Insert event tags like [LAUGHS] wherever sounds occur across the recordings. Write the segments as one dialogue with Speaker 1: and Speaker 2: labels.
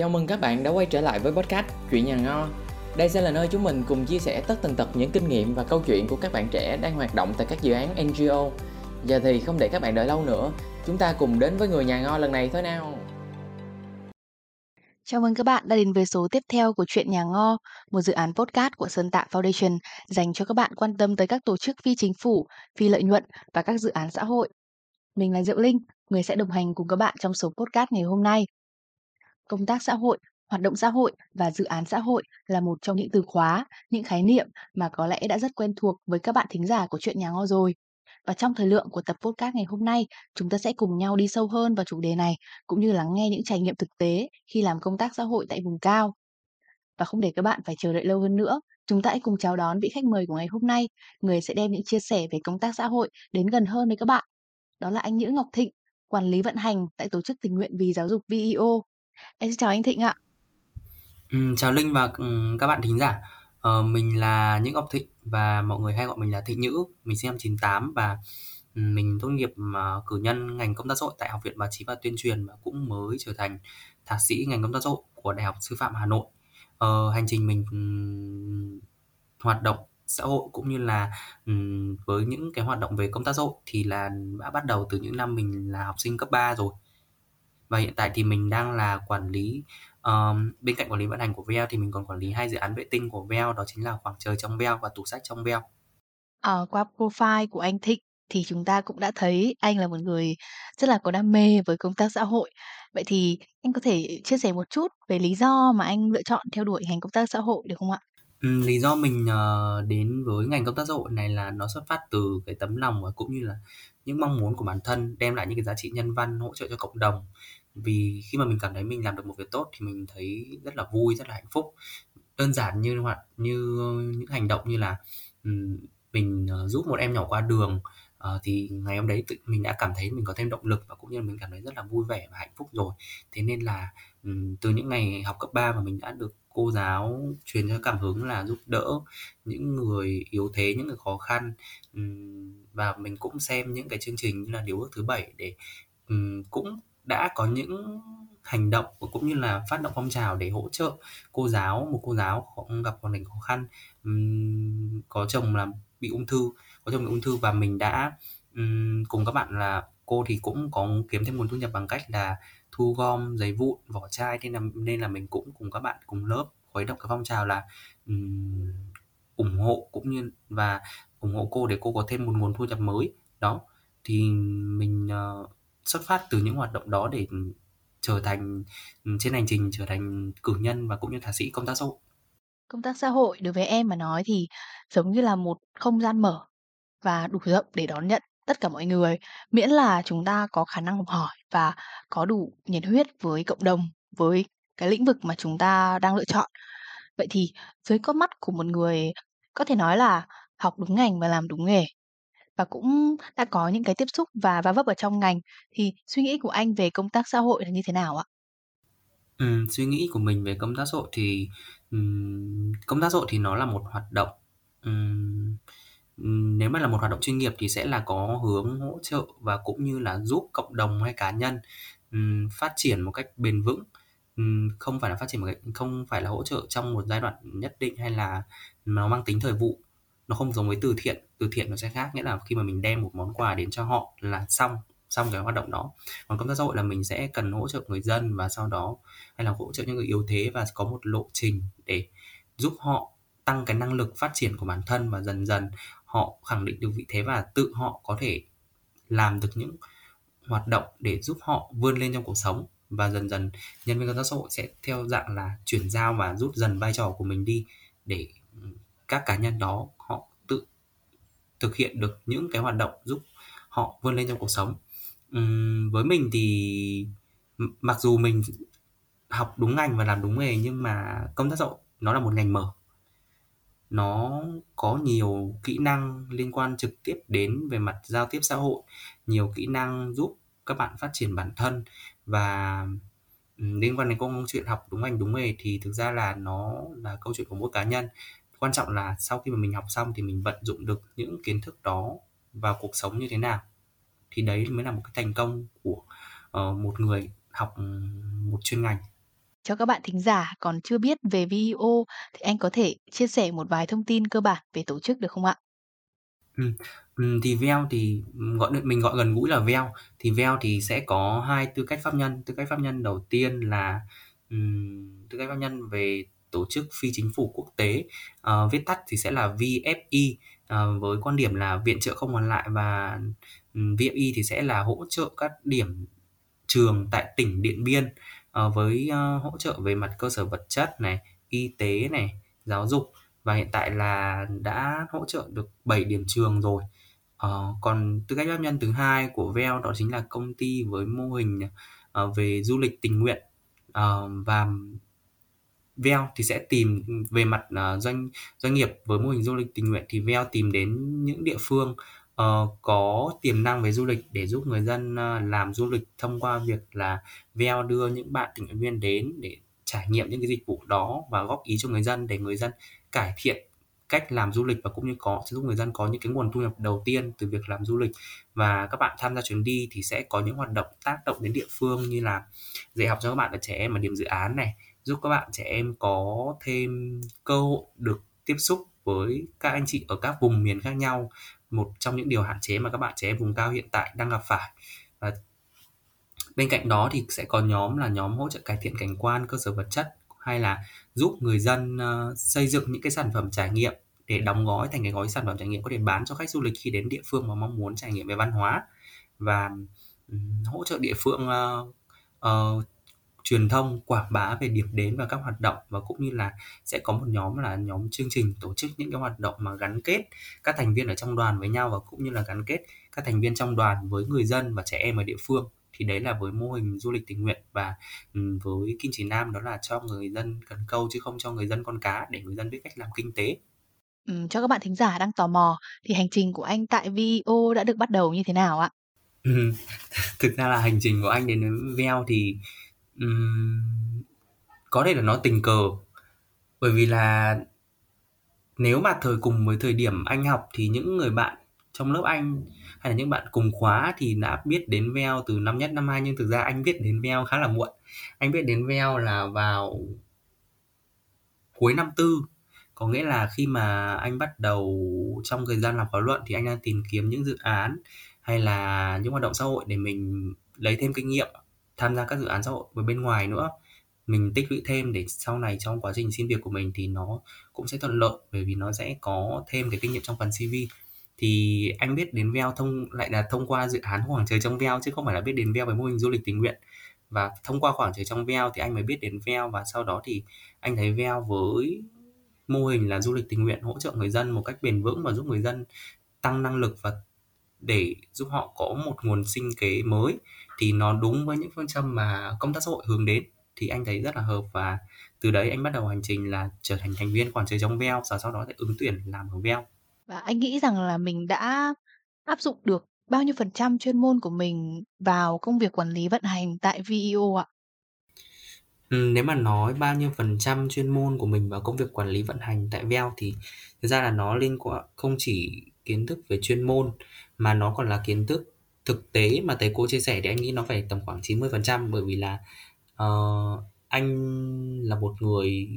Speaker 1: Chào mừng các bạn đã quay trở lại với podcast Chuyện nhà ngo. Đây sẽ là nơi chúng mình cùng chia sẻ tất tần tật những kinh nghiệm và câu chuyện của các bạn trẻ đang hoạt động tại các dự án NGO. Giờ thì không để các bạn đợi lâu nữa, chúng ta cùng đến với người nhà ngo lần này thôi nào.
Speaker 2: Chào mừng các bạn đã đến với số tiếp theo của Chuyện Nhà Ngo, một dự án podcast của Sơn Tạ Foundation dành cho các bạn quan tâm tới các tổ chức phi chính phủ, phi lợi nhuận và các dự án xã hội. Mình là Diệu Linh, người sẽ đồng hành cùng các bạn trong số podcast ngày hôm nay. Công tác xã hội, hoạt động xã hội và dự án xã hội là một trong những từ khóa, những khái niệm mà có lẽ đã rất quen thuộc với các bạn thính giả của Chuyện Nhà Ngo rồi. Và trong thời lượng của tập podcast ngày hôm nay, chúng ta sẽ cùng nhau đi sâu hơn vào chủ đề này, cũng như lắng nghe những trải nghiệm thực tế khi làm công tác xã hội tại vùng cao. Và không để các bạn phải chờ đợi lâu hơn nữa, chúng ta hãy cùng chào đón vị khách mời của ngày hôm nay, người sẽ đem những chia sẻ về công tác xã hội đến gần hơn với các bạn. Đó là anh Nhữ Ngọc Thịnh, quản lý vận hành tại tổ chức tình nguyện vì giáo dục VEO. Em xin chào anh Thịnh ạ.
Speaker 3: Ừ, chào Linh và ừ, các bạn thính giả. Ờ, mình là Những Ngọc Thịnh và mọi người hay gọi mình là Thịnh Nhữ. Mình sinh năm 98 và ừ, mình tốt nghiệp ờ, cử nhân ngành công tác xã hội tại Học viện Báo chí và Tuyên truyền và cũng mới trở thành thạc sĩ ngành công tác xã hội của Đại học Sư phạm Hà Nội. Ờ, hành trình mình ừ, hoạt động xã hội cũng như là với những cái hoạt động về công tác xã hội thì là đã bắt đầu từ những năm mình là học sinh cấp 3 rồi và hiện tại thì mình đang là quản lý um, bên cạnh quản lý vận hành của VEO thì mình còn quản lý hai dự án vệ tinh của VEO đó chính là khoảng trời trong VEO và tủ sách trong VEO.
Speaker 2: Ờ, qua profile của anh Thịnh thì chúng ta cũng đã thấy anh là một người rất là có đam mê với công tác xã hội. Vậy thì anh có thể chia sẻ một chút về lý do mà anh lựa chọn theo đuổi ngành công tác xã hội được không ạ?
Speaker 3: Ừ, lý do mình uh, đến với ngành công tác xã hội này là nó xuất phát từ cái tấm lòng và cũng như là những mong muốn của bản thân đem lại những cái giá trị nhân văn hỗ trợ cho cộng đồng vì khi mà mình cảm thấy mình làm được một việc tốt thì mình thấy rất là vui, rất là hạnh phúc. Đơn giản như hoặc như những hành động như là mình ờ, giúp một em nhỏ qua đường ờ, thì ngày hôm đấy tự mình đã cảm thấy mình có thêm động lực và cũng như là mình cảm thấy rất là vui vẻ và hạnh phúc rồi. Thế nên là từ những ngày học cấp 3 mà mình đã được cô giáo truyền cho cảm hứng là giúp đỡ những người yếu thế, những người khó khăn và mình cũng xem những cái chương trình như là điều ước thứ bảy để cũng đã có những hành động và cũng như là phát động phong trào để hỗ trợ cô giáo một cô giáo cũng gặp hoàn cảnh khó khăn. Um, có chồng là bị ung thư có chồng bị ung thư và mình đã um, cùng các bạn là cô thì cũng có kiếm thêm nguồn thu nhập bằng cách là thu gom giấy vụn vỏ chai nên là nên là mình cũng cùng các bạn cùng lớp khuấy động cái phong trào là um, ủng hộ cũng như và ủng hộ cô để cô có thêm một nguồn thu nhập mới. Đó thì mình uh, xuất phát từ những hoạt động đó để trở thành ừ, trên hành trình trở thành cử nhân và cũng như thạc sĩ công tác xã hội.
Speaker 2: Công tác xã hội đối với em mà nói thì giống như là một không gian mở và đủ rộng để đón nhận tất cả mọi người, miễn là chúng ta có khả năng học hỏi và có đủ nhiệt huyết với cộng đồng, với cái lĩnh vực mà chúng ta đang lựa chọn. Vậy thì dưới con mắt của một người có thể nói là học đúng ngành và làm đúng nghề và cũng đã có những cái tiếp xúc và va vấp ở trong ngành, thì suy nghĩ của anh về công tác xã hội là như thế nào ạ?
Speaker 3: Ừm, suy nghĩ của mình về công tác xã hội thì, ừm, công tác xã hội thì nó là một hoạt động, ừm, nếu mà là một hoạt động chuyên nghiệp thì sẽ là có hướng hỗ trợ và cũng như là giúp cộng đồng hay cá nhân, um, phát triển một cách bền vững. um, không phải là phát triển một cách không phải là hỗ trợ trong một giai đoạn nhất định hay là nó mang tính thời vụ nó không giống với từ thiện từ thiện nó sẽ khác, nghĩa là khi mà mình đem một món quà đến cho họ là xong xong cái hoạt động đó. Còn công tác xã hội là mình sẽ cần hỗ trợ người dân và sau đó, hay là hỗ trợ những người yếu thế và có một lộ trình để giúp họ tăng cái năng lực phát triển của bản thân và dần dần họ khẳng định được vị thế và tự họ có thể làm được những hoạt động để giúp họ vươn lên trong cuộc sống. Và dần dần, nhân viên công tác xã hội sẽ theo dạng là chuyển giao và rút dần vai trò của mình đi để các cá nhân đó họ tự thực hiện được những cái hoạt động giúp họ vươn lên trong cuộc sống. Uhm, với mình thì mặc dù mình học đúng ngành và làm đúng nghề nhưng mà công tác xã hội nó là một ngành mở. Nó có nhiều kỹ năng liên quan trực tiếp đến về mặt giao tiếp xã hội nhiều kỹ năng giúp các bạn phát triển bản thân và liên quan đến câu chuyện học đúng ngành đúng nghề thì thực ra là nó là câu chuyện của mỗi cá nhân quan trọng là sau khi mà mình học xong thì mình vận dụng được những kiến thức đó vào cuộc sống như thế nào thì đấy mới là một cái thành công của uh, một người học một chuyên ngành
Speaker 2: Cho các bạn thính giả còn chưa biết về VEO thì anh có thể chia sẻ một vài thông tin cơ bản về tổ chức được không ạ?
Speaker 3: Ừm, ừm, thì VEO thì, gọi mình gọi gần gũi là VEO. Thì VEO thì sẽ có hai tư cách pháp nhân. Tư cách pháp nhân đầu tiên là, ừm, tư cách pháp nhân về tổ chức phi chính phủ quốc tế, uh, viết tắt thì sẽ là VFI uh, ờ, với quan điểm là viện trợ không hoàn lại và, ừm, thì sẽ là hỗ trợ các điểm trường tại tỉnh Điện Biên, uh, với, uh, hỗ trợ về mặt cơ sở vật chất này, y tế này, giáo dục và hiện tại là đã hỗ trợ được 7 điểm trường rồi. Uh, còn tư cách pháp nhân thứ hai của VEL đó chính là công ty với mô hình, uh, về du lịch tình nguyện, uh, và VEO thì sẽ tìm về mặt, uh, doanh doanh nghiệp với mô hình du lịch tình nguyện thì VEO tìm đến những địa phương, uh, có tiềm năng về du lịch để giúp người dân, uh, làm du lịch thông qua việc là VEO đưa những bạn tình nguyện viên đến để trải nghiệm những cái dịch vụ đó và góp ý cho người dân để người dân cải thiện cách làm du lịch và cũng như có giúp người dân có những cái nguồn thu nhập đầu tiên từ việc làm du lịch. Và các bạn tham gia chuyến đi thì sẽ có những hoạt động tác động đến địa phương như là dạy học cho các bạn là trẻ em ở điểm dự án này, giúp các bạn trẻ em có thêm cơ hội được tiếp xúc với các anh chị ở các vùng miền khác nhau, một trong những điều hạn chế mà các bạn trẻ em vùng cao hiện tại đang gặp phải. Và bên cạnh đó thì sẽ có nhóm là nhóm hỗ trợ cải thiện cảnh quan, cơ sở vật chất hay là giúp người dân, ờ, xây dựng những cái sản phẩm trải nghiệm để đóng gói thành cái gói sản phẩm trải nghiệm có thể bán cho khách du lịch khi đến địa phương mà mong muốn trải nghiệm về văn hóa. Và, hỗ trợ địa phương, uh, uh, truyền thông, quảng bá về điểm đến và các hoạt động và cũng như là sẽ có một nhóm là nhóm chương trình tổ chức những cái hoạt động mà gắn kết các thành viên ở trong đoàn với nhau và cũng như là gắn kết các thành viên trong đoàn với người dân và trẻ em ở địa phương. Thì đấy là với mô hình du lịch tình nguyện và, ừm, với Kim Chỉ Nam đó là cho người dân cần câu chứ không cho người dân con cá để người dân biết cách làm kinh tế.
Speaker 2: Ừm, cho các bạn thính giả đang tò mò thì hành trình của anh tại VEO đã được bắt đầu như thế nào ạ?
Speaker 3: Ừm, [LAUGHS] thực ra là hành trình của anh đến với VEO thì, ừm, có thể là nó tình cờ. Bởi vì là nếu mà thời cùng với thời điểm anh học thì những người bạn trong lớp anh hay là những bạn cùng khóa thì đã biết đến VEO từ năm nhất, năm hai nhưng thực ra anh biết đến VEO khá là muộn. Anh biết đến VEO là vào cuối năm tư, có nghĩa là khi mà anh bắt đầu trong thời gian làm khóa luận thì anh đang tìm kiếm những dự án hay là những hoạt động xã hội để mình lấy thêm kinh nghiệm, tham gia các dự án xã hội và bên ngoài nữa. Mình tích lũy thêm để sau này trong quá trình xin việc của mình thì nó cũng sẽ thuận lợi, bởi vì nó sẽ có thêm cái kinh nghiệm trong phần CV. Thì anh biết đến VEO thông lại là thông qua dự án Khoảng Trời Trong Veo chứ không phải là biết đến VEO về mô hình du lịch tình nguyện. Và thông qua Khoảng Trời Trong Veo thì anh mới biết đến VEO và sau đó thì anh thấy VEO với mô hình là du lịch tình nguyện hỗ trợ người dân một cách bền vững và giúp người dân tăng năng lực và để giúp họ có một nguồn sinh kế mới thì nó đúng với những phương châm mà công tác xã hội hướng đến thì anh thấy rất là hợp và từ đấy anh bắt đầu hành trình là trở thành thành viên Khoảng Trời Trong Veo và sau đó thì ứng tuyển làm ở VEO.
Speaker 2: Và anh nghĩ rằng là mình đã áp dụng được bao nhiêu phần trăm chuyên môn của mình vào công việc quản lý vận hành tại VEO ạ?
Speaker 3: Ừm, nếu mà nói bao nhiêu phần trăm chuyên môn của mình vào công việc quản lý vận hành tại VEO thì thực ra là nó liên quan không chỉ kiến thức về chuyên môn mà nó còn là kiến thức thực tế mà thầy cô chia sẻ thì anh nghĩ nó phải tầm khoảng 90% bởi vì là, uh, anh là một người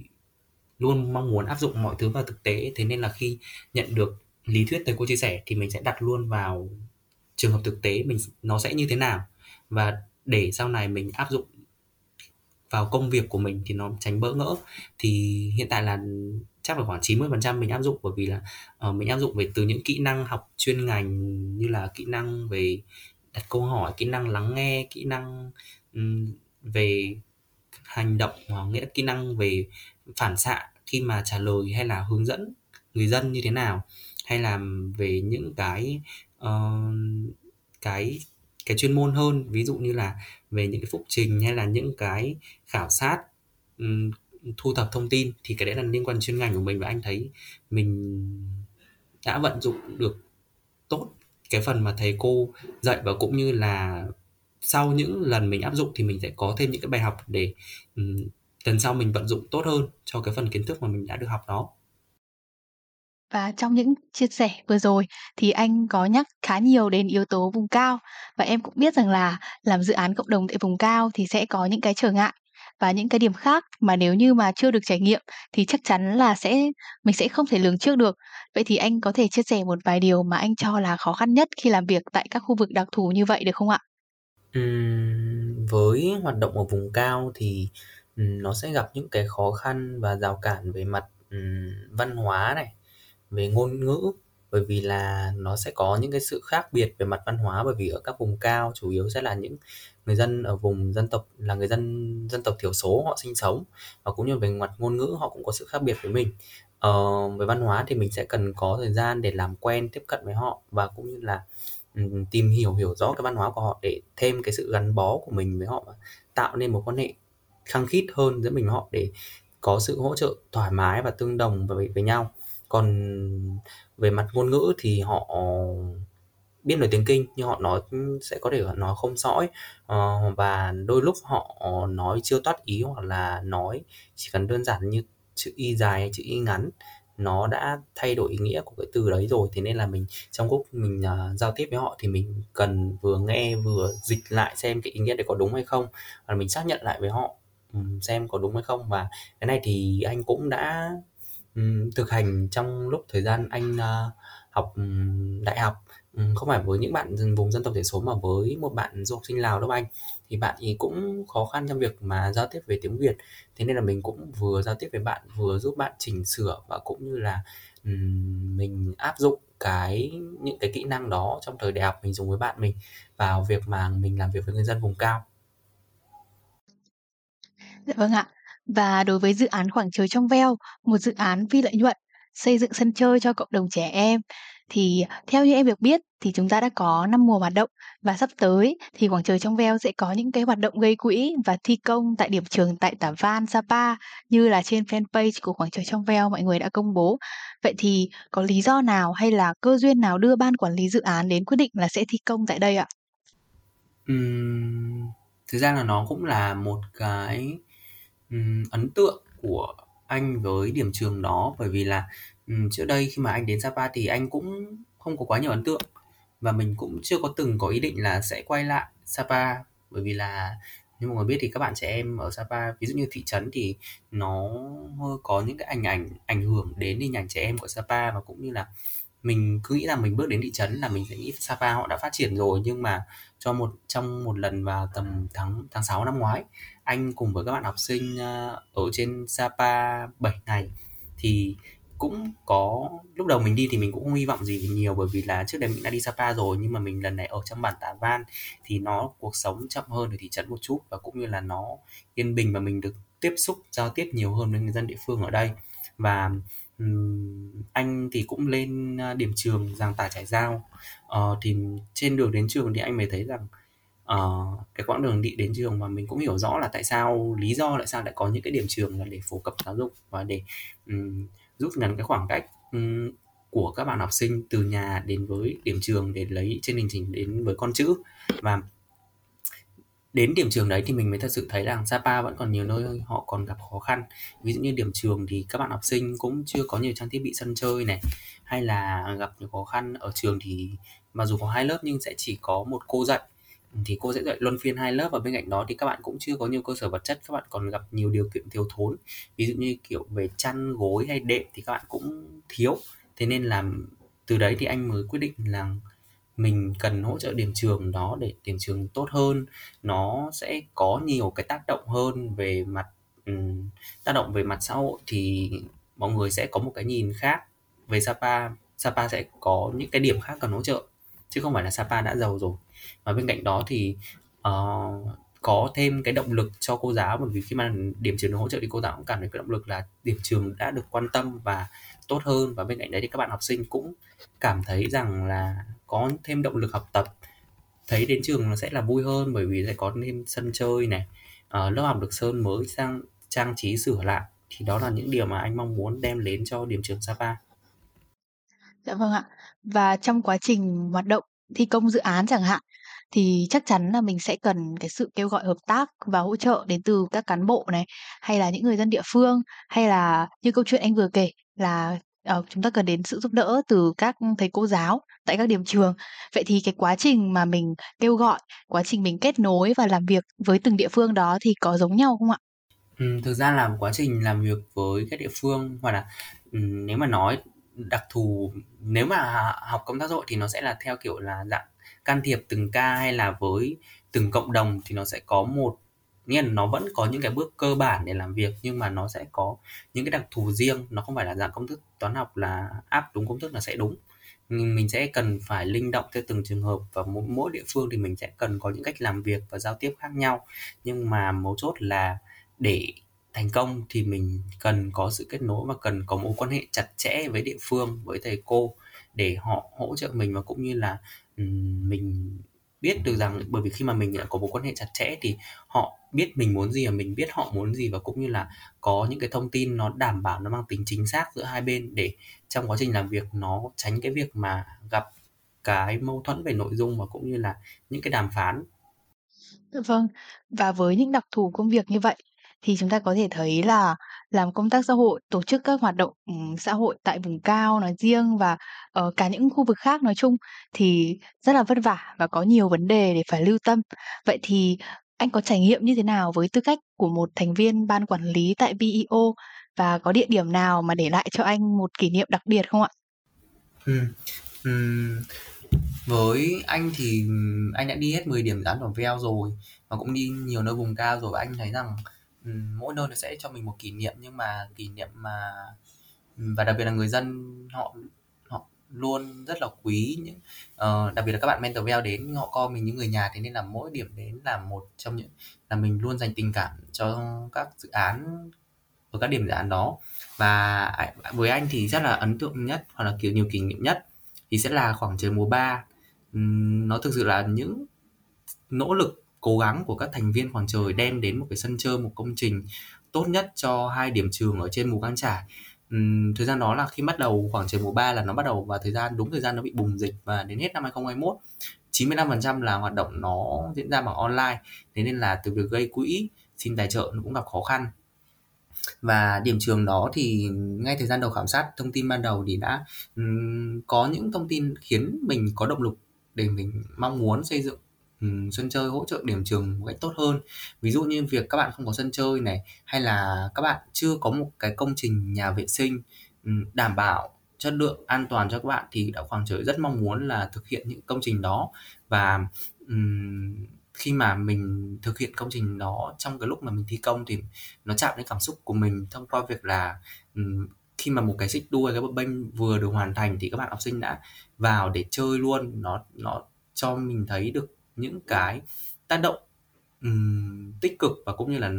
Speaker 3: luôn mong muốn áp dụng mọi thứ vào thực tế, thế nên là khi nhận được lý thuyết thầy cô chia sẻ thì mình sẽ đặt luôn vào trường hợp thực tế mình nó sẽ như thế nào và để sau này mình áp dụng vào công việc của mình thì nó tránh bỡ ngỡ. Thì hiện tại là chắc là khoảng 90% mình áp dụng bởi vì là, uh, mình áp dụng về từ những kỹ năng học chuyên ngành như là kỹ năng về đặt câu hỏi, kỹ năng lắng nghe, kỹ năng, um, về hành động, hoặc nghĩa kỹ năng về phản xạ khi mà trả lời hay là hướng dẫn người dân như thế nào, hay là về những cái, uh, cái cái chuyên môn hơn, ví dụ như là về những cái phúc trình hay là những cái khảo sát, um, thu thập thông tin thì cái đấy là liên quan chuyên ngành của mình và anh thấy mình đã vận dụng được tốt cái phần mà thầy cô dạy và cũng như là sau những lần mình áp dụng thì mình sẽ có thêm những cái bài học để, ừm, lần sau mình vận dụng tốt hơn cho cái phần kiến thức mà mình đã được học đó.
Speaker 2: Và trong những chia sẻ vừa rồi thì anh có nhắc khá nhiều đến yếu tố vùng cao và em cũng biết rằng là làm dự án cộng đồng tại vùng cao thì sẽ có những cái trở ngại và những cái điểm khác mà nếu như mà chưa được trải nghiệm thì chắc chắn là sẽ mình sẽ không thể lường trước được. Vậy thì anh có thể chia sẻ một vài điều mà anh cho là khó khăn nhất khi làm việc tại các khu vực đặc thù như vậy được không ạ?
Speaker 3: Ừm, với hoạt động ở vùng cao thì, nó sẽ gặp những cái khó khăn và rào cản về mặt, um, văn hóa này, về ngôn ngữ, bởi vì là nó sẽ có những cái sự khác biệt về mặt văn hóa, bởi vì ở các vùng cao chủ yếu sẽ là những người dân ở vùng dân tộc là người dân dân tộc thiểu số họ sinh sống, và cũng như về mặt ngôn ngữ họ cũng có sự khác biệt với mình. Ờ, về văn hóa thì mình sẽ cần có thời gian để làm quen, tiếp cận với họ và cũng như là, tìm hiểu, hiểu rõ cái văn hóa của họ để thêm cái sự gắn bó của mình với họ tạo nên một quan hệ khăng khít hơn giữa mình và họ để có sự hỗ trợ thoải mái và tương đồng với với nhau. Còn về mặt ngôn ngữ thì họ biết nói tiếng Kinh nhưng họ nói sẽ có thể nói không sõi, ờ, và đôi lúc họ nói chưa toát ý hoặc là nói chỉ cần đơn giản như chữ Y dài hay chữ Y ngắn nó đã thay đổi ý nghĩa của cái từ đấy rồi. Thế nên là mình trong lúc mình, uh, giao tiếp với họ thì mình cần vừa nghe vừa dịch lại xem cái ý nghĩa đấy có đúng hay không, và mình xác nhận lại với họ, xem có đúng hay không. Và cái này thì anh cũng đã, um, thực hành trong lúc thời gian anh, uh, học, đại học, Ừ, không phải với những bạn vùng dân tộc thiểu số mà với một bạn du học sinh Lào đâu Anh. Thì bạn ý cũng khó khăn trong việc mà giao tiếp về tiếng Việt, thế nên là mình cũng vừa giao tiếp với bạn, vừa giúp bạn chỉnh sửa và cũng như là, mình áp dụng cái những cái kỹ năng đó trong thời đại học mình dùng với bạn mình vào việc mà mình làm việc với người dân vùng cao.
Speaker 2: Dạ vâng ạ. Và đối với dự án Khoảng trời trong veo, một dự án phi lợi nhuận xây dựng sân chơi cho cộng đồng trẻ em, thì theo như em được biết thì chúng ta đã có 5 mùa hoạt động và sắp tới thì Quảng trời trong veo sẽ có những cái hoạt động gây quỹ và thi công tại điểm trường tại Tả Van Sapa như là trên fanpage của Quảng trời trong veo mọi người đã công bố. Vậy thì có lý do nào hay là cơ duyên nào đưa ban quản lý dự án đến quyết định là sẽ thi công tại đây ạ?
Speaker 3: Uhm, thực ra là nó cũng là một cái, ừm, ấn tượng của anh với điểm trường đó, bởi vì là, ừm, trước đây khi mà anh đến Sapa thì anh cũng không có quá nhiều ấn tượng và mình cũng chưa có từng có ý định là sẽ quay lại Sapa. Bởi vì là như mọi người biết thì các bạn trẻ em ở Sapa, ví dụ như thị trấn thì nó có những cái ảnh ảnh ảnh hưởng đến hình ảnh trẻ em của Sapa và cũng như là mình cứ nghĩ là mình bước đến thị trấn là mình sẽ nghĩ Sapa họ đã phát triển rồi, nhưng mà cho một trong một lần vào tầm tháng tháng 6 năm ngoái, anh cùng với các bạn học sinh, ờ, ở trên Sapa 7 ngày thì cũng có lúc đầu mình đi thì mình cũng không hy vọng gì nhiều, bởi vì là trước đây mình đã đi Sapa rồi, nhưng mà mình lần này ở trong bản Tả Van thì nó cuộc sống chậm hơn ở thị trấn một chút và cũng như là nó yên bình và mình được tiếp xúc, giao tiếp nhiều hơn với người dân địa phương ở đây. Và, ừm, anh thì cũng lên, a, điểm trường Giàng Tả Trải Giao, ờ, thì trên đường đến trường thì anh mới thấy rằng, ờ, cái quãng đường đi đến trường và mình cũng hiểu rõ là tại sao lý do tại sao lại có những cái điểm trường là để phổ cập giáo dục và để, ừm, rút ngắn cái khoảng cách, ừm, của các bạn học sinh từ nhà đến với điểm trường để lấy trên hành trình đến với con chữ. Và đến điểm trường đấy thì mình mới thật sự thấy rằng Sapa vẫn còn nhiều nơi họ còn gặp khó khăn. Ví dụ như điểm trường thì các bạn học sinh cũng chưa có nhiều trang thiết bị sân chơi này, hay là gặp nhiều khó khăn ở trường thì mặc dù có hai lớp nhưng sẽ chỉ có một cô dạy, thì cô sẽ dạy luân phiên hai lớp và bên cạnh đó thì các bạn cũng chưa có nhiều cơ sở vật chất, các bạn còn gặp nhiều điều kiện thiếu thốn. Ví dụ như, kiểu, về chăn, gối hay đệm thì các bạn cũng thiếu. Thế nên là từ đấy thì anh mới quyết định là mình cần hỗ trợ điểm trường đó để điểm trường tốt hơn, nó sẽ có nhiều cái tác động hơn về mặt, um, tác động về mặt xã hội thì mọi người sẽ có một cái nhìn khác về Sapa. Sapa sẽ có những cái điểm khác cần hỗ trợ, chứ không phải là Sapa đã giàu rồi. Và bên cạnh đó thì, uh, có thêm cái động lực cho cô giáo, bởi vì khi mà điểm trường được hỗ trợ thì cô giáo cũng cảm thấy cái động lực là điểm trường đã được quan tâm và tốt hơn. Và bên cạnh đấy thì các bạn học sinh cũng cảm thấy rằng là có thêm động lực học tập, thấy đến trường nó sẽ là vui hơn bởi vì sẽ có thêm sân chơi này, à, lớp học được sơn mới sang trang trí sửa lại. Thì đó là những điều mà anh mong muốn đem đến cho điểm trường Sapa.
Speaker 2: Dạ vâng ạ. Và trong quá trình hoạt động thi công dự án chẳng hạn, thì chắc chắn là mình sẽ cần cái sự kêu gọi hợp tác và hỗ trợ đến từ các cán bộ này, hay là những người dân địa phương, hay là như câu chuyện anh vừa kể là, ờ, chúng ta cần đến sự giúp đỡ từ các thầy cô giáo tại các điểm trường. Vậy thì cái quá trình mà mình kêu gọi, quá trình mình kết nối và làm việc với từng địa phương đó thì có giống nhau không ạ?
Speaker 3: Ừ, thực ra là quá trình làm việc với các địa phương hoặc là, nếu mà nói đặc thù nếu mà học công tác xã hội thì nó sẽ là theo kiểu là dạng can thiệp từng ca hay là với từng cộng đồng thì nó sẽ có một nghĩa là nó vẫn có những cái bước cơ bản để làm việc nhưng mà nó sẽ có những cái đặc thù riêng, nó không phải là dạng công thức toán học là áp đúng công thức là sẽ đúng. mình sẽ cần phải linh động theo từng trường hợp và mỗi mỗi địa phương thì mình sẽ cần có những cách làm việc và giao tiếp khác nhau. Nhưng mà mấu chốt là để thành công thì mình cần có sự kết nối và cần có mối quan hệ chặt chẽ với địa phương, với thầy cô để họ hỗ trợ mình và cũng như là, mình biết được rằng bởi vì khi mà mình đã có mối quan hệ chặt chẽ thì họ biết mình muốn gì và mình biết họ muốn gì và cũng như là có những cái thông tin nó đảm bảo, nó mang tính chính xác giữa hai bên để trong quá trình làm việc nó tránh cái việc mà gặp cái mâu thuẫn về nội dung và cũng như là những cái đàm phán.
Speaker 2: Vâng. Và với những đặc thù công việc như vậy thì chúng ta có thể thấy là làm công tác xã hội, tổ chức các hoạt động, ừm, xã hội tại vùng cao nói riêng và, ở cả những khu vực khác nói chung thì rất là vất vả và có nhiều vấn đề để phải lưu tâm. Vậy thì anh có trải nghiệm như thế nào với tư cách của một thành viên ban quản lý tại BEO và có địa điểm nào mà để lại cho anh một kỷ niệm đặc biệt không ạ?
Speaker 3: Ừm, ừm, với anh thì, anh đã đi hết 10 điểm dự án Vòng Veo rồi và cũng đi nhiều nơi vùng cao rồi và anh thấy rằng, ừm, mỗi nơi nó sẽ cho mình một kỷ niệm nhưng mà kỷ niệm mà và đặc biệt là người dân họ họ luôn rất là quý những ờ, đặc biệt là các bạn mentor Veo đến họ coi mình như người nhà thế nên là mỗi điểm đến là một trong những là mình luôn dành tình cảm cho các dự án ở các điểm dự án đó. Và à, với anh thì rất là ấn tượng nhất hoặc là, kiểu, nhiều kỷ niệm nhất thì sẽ là khoảng trời mùa 3. Ừm, nó thực sự là những nỗ lực, cố gắng của các thành viên khoảng trời đem đến một cái sân chơi, một công trình tốt nhất cho hai điểm trường ở trên Mù Căng trải. Thời gian đó là khi bắt đầu khoảng trời mùa 3 là nó bắt đầu vào thời gian đúng thời gian nó bị bùng dịch và đến hết năm 2021, 95% là hoạt động nó diễn ra bằng online. Thế nên là từ việc gây quỹ, xin tài trợ nó cũng gặp khó khăn. Và điểm trường đó thì ngay thời gian đầu khảo sát thông tin ban đầu thì đã, um, có những thông tin khiến mình có động lực để mình mong muốn xây dựng, Ừ, sân chơi hỗ trợ điểm trường một cách tốt hơn. Ví dụ như việc các bạn không có sân chơi này, hay là các bạn chưa có một cái công trình nhà vệ sinh, ừ, đảm bảo chất lượng an toàn cho các bạn thì Đạo Khoảng Trời rất mong muốn là thực hiện những công trình đó. Và, um, khi mà mình thực hiện công trình đó trong cái lúc mà mình thi công thì nó chạm đến cảm xúc của mình thông qua việc là, um, khi mà một cái xích đu cái bập bênh vừa được hoàn thành thì các bạn học sinh đã vào để chơi luôn. Nó nó cho mình thấy được những cái tác động, um, tích cực và cũng như là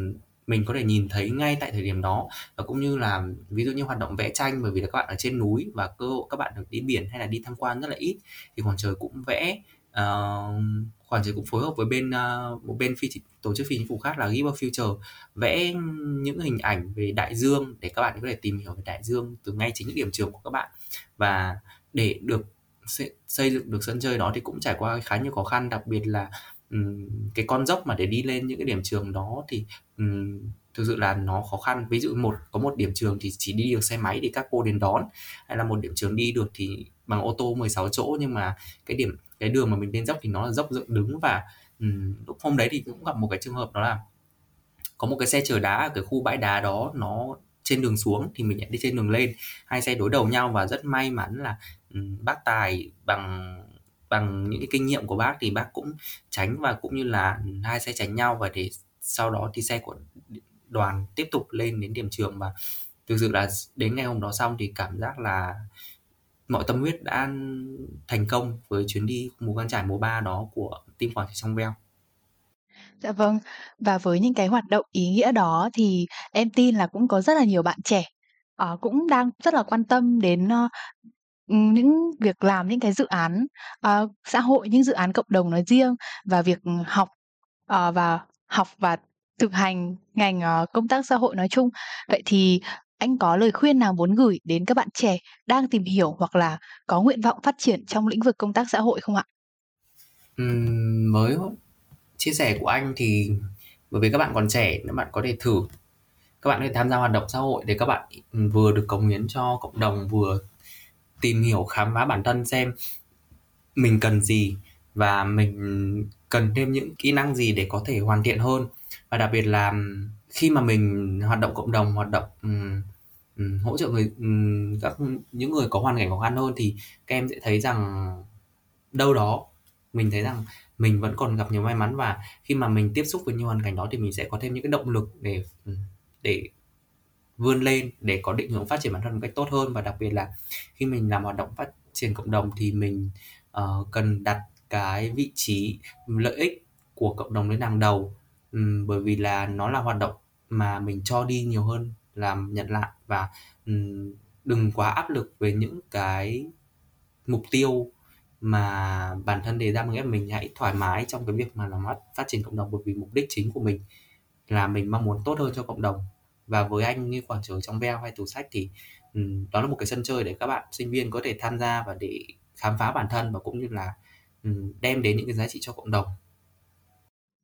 Speaker 3: mình có thể nhìn thấy ngay tại thời điểm đó. Và cũng như là ví dụ như hoạt động vẽ tranh bởi vì là các bạn ở trên núi và cơ hội các bạn được đi biển hay là đi tham quan rất là ít thì Khoảng Trời cũng vẽ, ờ, uh, Khoảng Trời cũng phối hợp với bên, uh, một bên phi tổ chức phi chính phủ khác là Give a Future vẽ những hình ảnh về đại dương để các bạn có thể tìm hiểu về đại dương từ ngay chính những điểm trường của các bạn. Và để được xây dựng được sân chơi đó thì cũng trải qua khá nhiều khó khăn, đặc biệt là, um, cái con dốc mà để đi lên những cái điểm trường đó thì, um, thực sự là nó khó khăn. Ví dụ một có một điểm trường thì chỉ đi được xe máy thì các cô đến đón, hay là một điểm trường đi được thì bằng ô tô 16 chỗ. Nhưng mà cái điểm cái đường mà mình lên dốc thì nó là dốc dựng đứng và, um, lúc hôm đấy thì cũng gặp một cái trường hợp đó là có một cái xe chở đá ở cái khu bãi đá đó nó trên đường xuống thì mình lại đi trên đường lên, hai xe đối đầu nhau và rất may mắn là, bác Tài bằng bằng những cái kinh nghiệm của bác thì bác cũng tránh và cũng như là, hai xe tránh nhau và để sau đó thì xe của đoàn tiếp tục lên đến điểm trường. Và thực sự là đến ngày hôm đó xong thì cảm giác là mọi tâm huyết đã thành công với chuyến đi mùa Căng trải mùa 3 đó của team quản trị Trong Veo.
Speaker 2: Dạ vâng. Và với những cái hoạt động ý nghĩa đó thì em tin là cũng có rất là nhiều bạn trẻ, uh, cũng đang rất là quan tâm đến, uh, ừm, những việc làm những cái dự án, ờ, xã hội, những dự án cộng đồng nói riêng và việc, học, ờ, và học và thực hành ngành, ờ, công tác xã hội nói chung. Vậy thì anh có lời khuyên nào muốn gửi đến các bạn trẻ đang tìm hiểu hoặc là có nguyện vọng phát triển trong lĩnh vực công tác xã hội không ạ?
Speaker 3: Ừm, với chia sẻ của anh thì bởi vì các bạn còn trẻ, các bạn có thể thử. Các bạn có thể tham gia hoạt động xã hội để các bạn, vừa được cống hiến cho cộng đồng, vừa tìm hiểu, khám phá bản thân xem mình cần gì và mình cần thêm những kỹ năng gì để có thể hoàn thiện hơn. Và đặc biệt là khi mà mình hoạt động cộng đồng, hoạt động, um, um, hỗ trợ người um, các những người có hoàn cảnh khó khăn hơn thì các em sẽ thấy rằng đâu đó mình thấy rằng mình vẫn còn gặp nhiều may mắn và khi mà mình tiếp xúc với nhiều hoàn cảnh đó thì mình sẽ có thêm những cái động lực để, để vươn lên, để có định hướng phát triển bản thân một cách tốt hơn và đặc biệt là khi mình làm hoạt động phát triển cộng đồng thì mình, uh, cần đặt cái vị trí lợi ích của cộng đồng lên hàng đầu. um, bởi vì là nó là hoạt động mà mình cho đi nhiều hơn là nhận lại và, um, đừng quá áp lực về những cái mục tiêu mà bản thân đề ra, có ép mình hãy thoải mái trong cái việc mà làm phát triển cộng đồng bởi vì mục đích chính của mình là mình mong muốn tốt hơn cho cộng đồng. Và với anh như quảng trường trong veo hay tủ sách thì, ừ, đó là một cái sân chơi để các bạn sinh viên có thể tham gia và để khám phá bản thân và cũng như là, ừ, đem đến những cái giá trị cho cộng đồng.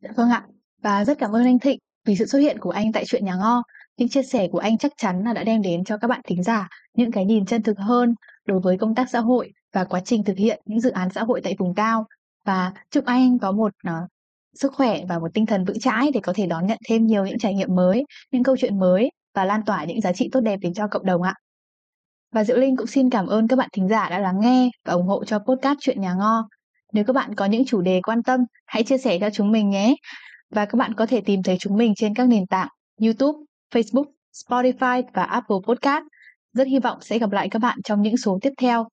Speaker 2: Dạ vâng ạ. Và rất cảm ơn anh Thịnh vì sự xuất hiện của anh tại Chuyện Nhà Ngo. Những chia sẻ của anh chắc chắn là đã đem đến cho các bạn thính giả những cái nhìn chân thực hơn đối với công tác xã hội và quá trình thực hiện những dự án xã hội tại vùng cao. Và chúc anh có một, ờ, sức khỏe và một tinh thần vững chãi để có thể đón nhận thêm nhiều những trải nghiệm mới, những câu chuyện mới và lan tỏa những giá trị tốt đẹp đến cho cộng đồng ạ. Và Diệu Linh cũng xin cảm ơn các bạn thính giả đã lắng nghe và ủng hộ cho podcast Chuyện Nhà Ngo. Nếu các bạn có những chủ đề quan tâm, hãy chia sẻ cho chúng mình nhé. Và các bạn có thể tìm thấy chúng mình trên các nền tảng YouTube, Facebook, Spotify và Apple Podcast. Rất hy vọng sẽ gặp lại các bạn trong những số tiếp theo.